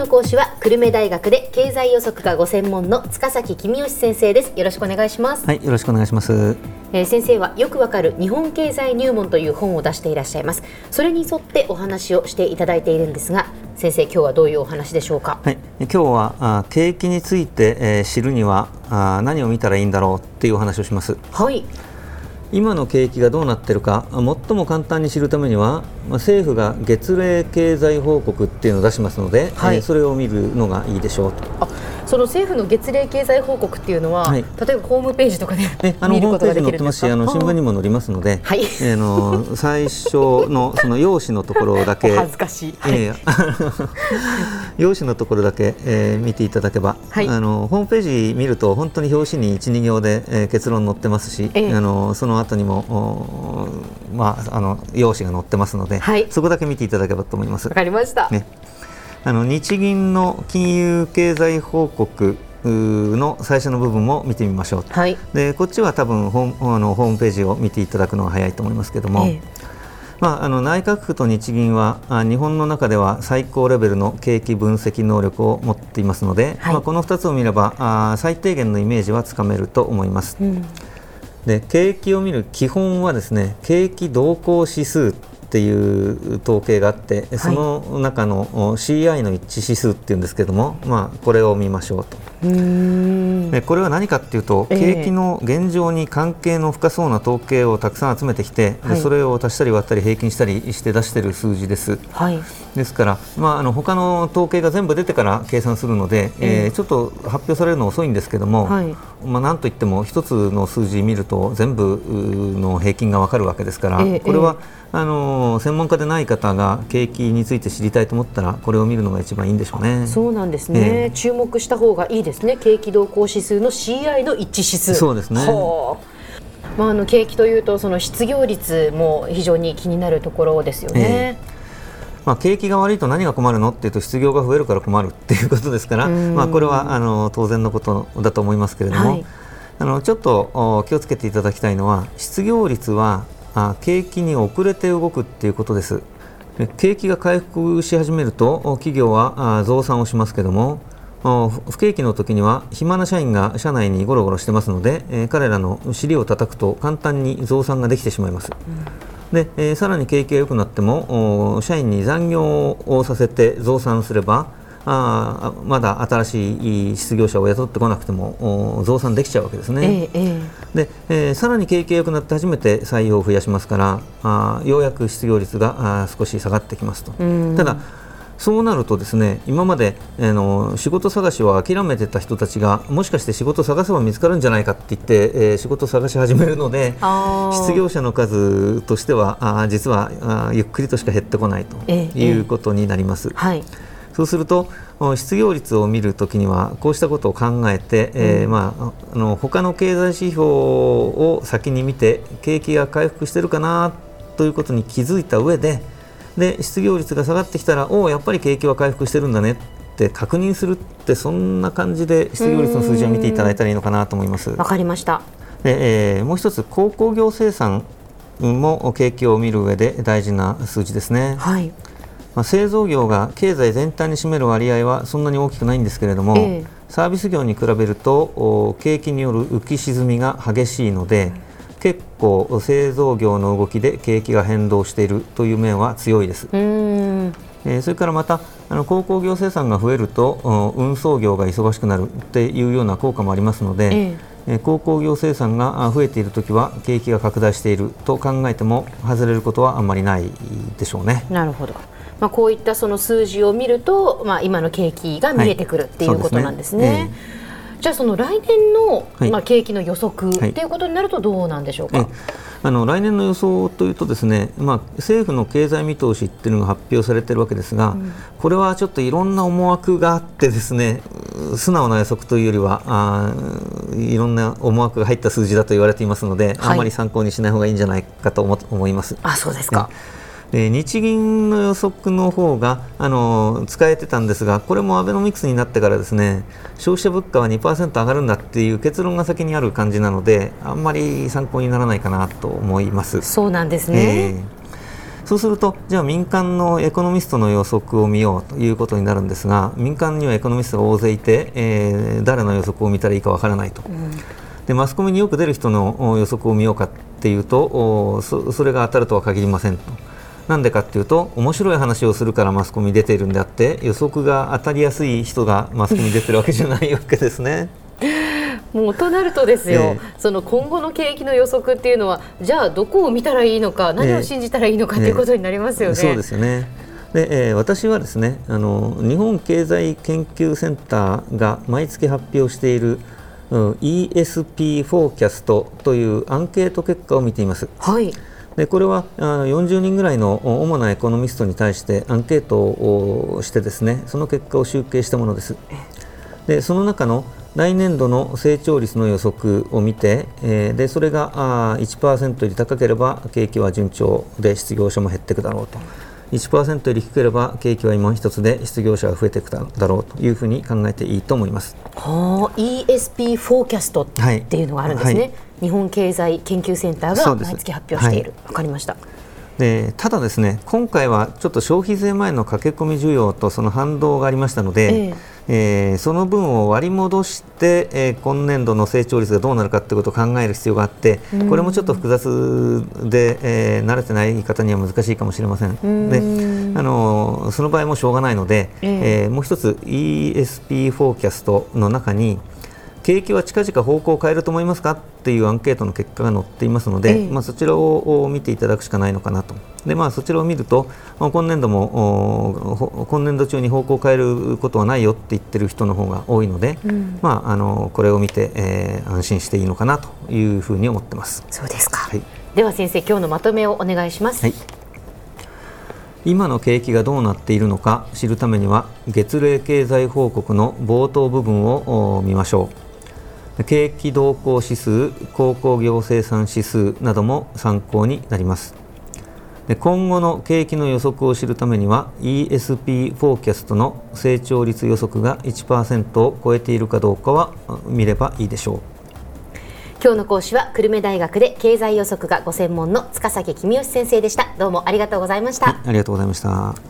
の講師は久留米大学で経済予測がご専門の塚崎公義先生です。よろしくお願いします。はいよろしくお願いします。えー、先生はよくわかる日本経済入門という本を出していらっしゃいます。それに沿ってお話をしていただいているんですが先生今日はどういうお話でしょうか？はい。今日はあ景気について、えー、知るにはあ何を見たらいいんだろうっていうお話をします。はい今の景気がどうなっているか最も簡単に知るためには、まあ、政府が月例経済報告っていうのを出しますので、はい、えー、それを見るのがいいでしょうと。あその政府の月例経済報告っていうのは、はい、例えばホームページとかで、ね、あのホームページに載ってますしあの新聞にも載りますので、はい、えー、の最初のその用紙のところだけ 恥ずかしい、えー、用紙のところだけ、えー、見ていただけば、はい、あのホームページ見ると本当に表紙に一二行で、えー、結論載ってますし、えー、あのその後にもまああの用紙が載ってますので、はい、そこだけ見ていただければと思います。わかりました。ね。あの日銀の金融経済報告の最初の部分も見てみましょう、はい、でこっちは多分ホーあのホームページを見ていただくのが早いと思いますけれども、ええ、まあ、あの内閣府と日銀は日本の中では最高レベルの景気分析能力を持っていますので、はい、まあ、この2つを見ればあ最低限のイメージはつかめると思います。うん。で景気を見る基本はですね景気動向指数っていう統計があって、はい、その中の CI の一致指数っていうんですけども、まあ、これを見ましょうと。でこれは何かっていうと、景気の現状に関係の深そうな統計をたくさん集めてきて、はい、それを足したり割ったり平均したりして出している数字です。はい、ですから、まあ、あの他の統計が全部出てから計算するので、えー、えー、ちょっと発表されるの遅いんですけども、はい、まあ、なんといっても一つの数字見ると全部の平均が分かるわけですから、えー、これは、あの専門家でない方が景気について知りたいと思ったらこれを見るのが一番いいんでしょうね。そうなんですね、えー、注目した方がいいですね景気動向指数の CI の一致指数。そうですねまあ、あの景気というとその失業率も非常に気になるところですよね。えーまあ、景気が悪いと何が困るのっていうと失業が増えるから困るっていうことですから、まあ、これはあの当然のことだと思いますけれども、はい、あのちょっと気をつけていただきたいのは失業率はあ景気に遅れて動くっていうことです。景気が回復し始めると企業は増産をしますけども不景気の時には暇な社員が社内にゴロゴロしてますので、えー、彼らの尻を叩くと簡単に増産ができてしまいます。うん、で、えー、さらに景気が良くなっても社員に残業をさせて増産すればあまだ新しい失業者を雇ってこなくても増産できちゃうわけですね。えー、で、えー、さらに景気が良くなって初めて採用を増やしますからあようやく失業率があ少し下がってきますと。ただそうなるとですね今まで、えー、の仕事探しを諦めてた人たちがもしかして仕事探せば見つかるんじゃないかって言って、えー、仕事を探し始めるので失業者の数としてはあ実はあゆっくりとしか減ってこないということになります。えーえーはい。そうすると失業率を見るときにはこうしたことを考えて、えー、まあ、あの他の経済指標を先に見て景気が回復しているかなということに気づいた上でで失業率が下がってきたらおおやっぱり景気は回復してるんだねって確認するってそんな感じで失業率の数字を見ていただいたらいいのかなと思います。わかりました。で、えー、もう一つ鉱工業生産も景気を見る上で大事な数字ですね。はい。まあ、製造業が経済全体に占める割合はそんなに大きくないんですけれども、えー、サービス業に比べると景気による浮き沈みが激しいので、結構製造業の動きで景気が変動しているという面は強いです。えー、それからまたあの鉱工業生産が増えると運送業が忙しくなるっていうような効果もありますので、えー、鉱工業生産が増えているときは景気が拡大していると考えても外れることはあんまりないでしょうね。なるほどまあ、こういったその数字を見ると、まあ、今の景気が見えてくるっていうことなんですね。はい、じゃあその来年の、まあ、景気の予測っていうことになるとどうなんでしょうか？あの来年の予想というとですね、まあ、政府の経済見通しっていうのが発表されているわけですが、うん、これはちょっといろんな思惑があってですね素直な予測というよりはあいろんな思惑が入った数字だと言われていますので、はい、あまり参考にしない方がいいんじゃないかと思います。あそうですか、で日銀の予測の方があの使えてたんですがこれもアベノミクスになってからですね消費者物価は2%上がるんだっていう結論が先にある感じなのであんまり参考にならないかなと思います。そうなんですね、えーそうするとじゃあ民間のエコノミストの予測を見ようということになるんですが民間にはエコノミストが大勢いて、えー、誰の予測を見たらいいかわからないと。うんでマスコミによく出る人の予測を見ようかっていうとそそれが当たるとは限りませんと。なんでかっていうと面白い話をするからマスコミに出ているんであって予測が当たりやすい人がマスコミに出てるわけじゃないわけですね。もうとなるとですよ、えー、その今後の景気の予測っていうのはじゃあどこを見たらいいのか何を信じたらいいのか、ということになりますよね。そうですよねで、えー、私はですねあの日本経済研究センターが毎月発表している、うん、ESP フォーキャストというアンケート結果を見ています。はいでこれは40人ぐらいの主なエコノミストに対してアンケートをしてですねその結果を集計したものです。でその中の来年度の成長率の予測を見て、えー、でそれがあ1%より高ければ景気は順調で失業者も減っていくだろうと1%より低ければ景気は今一つで失業者が増えていくだろうというふうに考えていいと思います。はあ、ESP フォーキャストっていうのがあるんですね、はいはい、日本経済研究センターが毎月発表している。わ、はい、かりました。でただですね今回はちょっと消費税前の駆け込み需要とその反動がありましたので、えーえー、その分を割り戻して、えー、今年度の成長率がどうなるかということを考える必要があって、これもちょっと複雑で、えー、慣れてない方には難しいかもしれません。であのその場合もしょうがないので、えー、もう一つ ESP フォーキャストの中に景気は近々方向を変えると思いますか？っていうアンケートの結果が載っていますので、ええ、まあ、そちらを見ていただくしかないのかなと。でまあ、そちらを見ると、まあ、今年度も今年度中に方向を変えることはないよって言ってる人の方が多いので、うん、まあ、あのこれを見て、えー、安心していいのかなというふうに思ってます。そうですか、はい、では先生今日のまとめをお願いします。はい今の景気がどうなっているのか知るためには月例経済報告の冒頭部分を見ましょう。景気動向指数、鉱工業生産指数なども参考になります。今後の景気の予測を知るためには ESP フォーキャストの成長率予測が1%を超えているかどうかは見ればいいでしょう。今日の講師は久留米大学で経済予測がご専門の塚崎公義先生でした。どうもありがとうございました、はい、ありがとうございました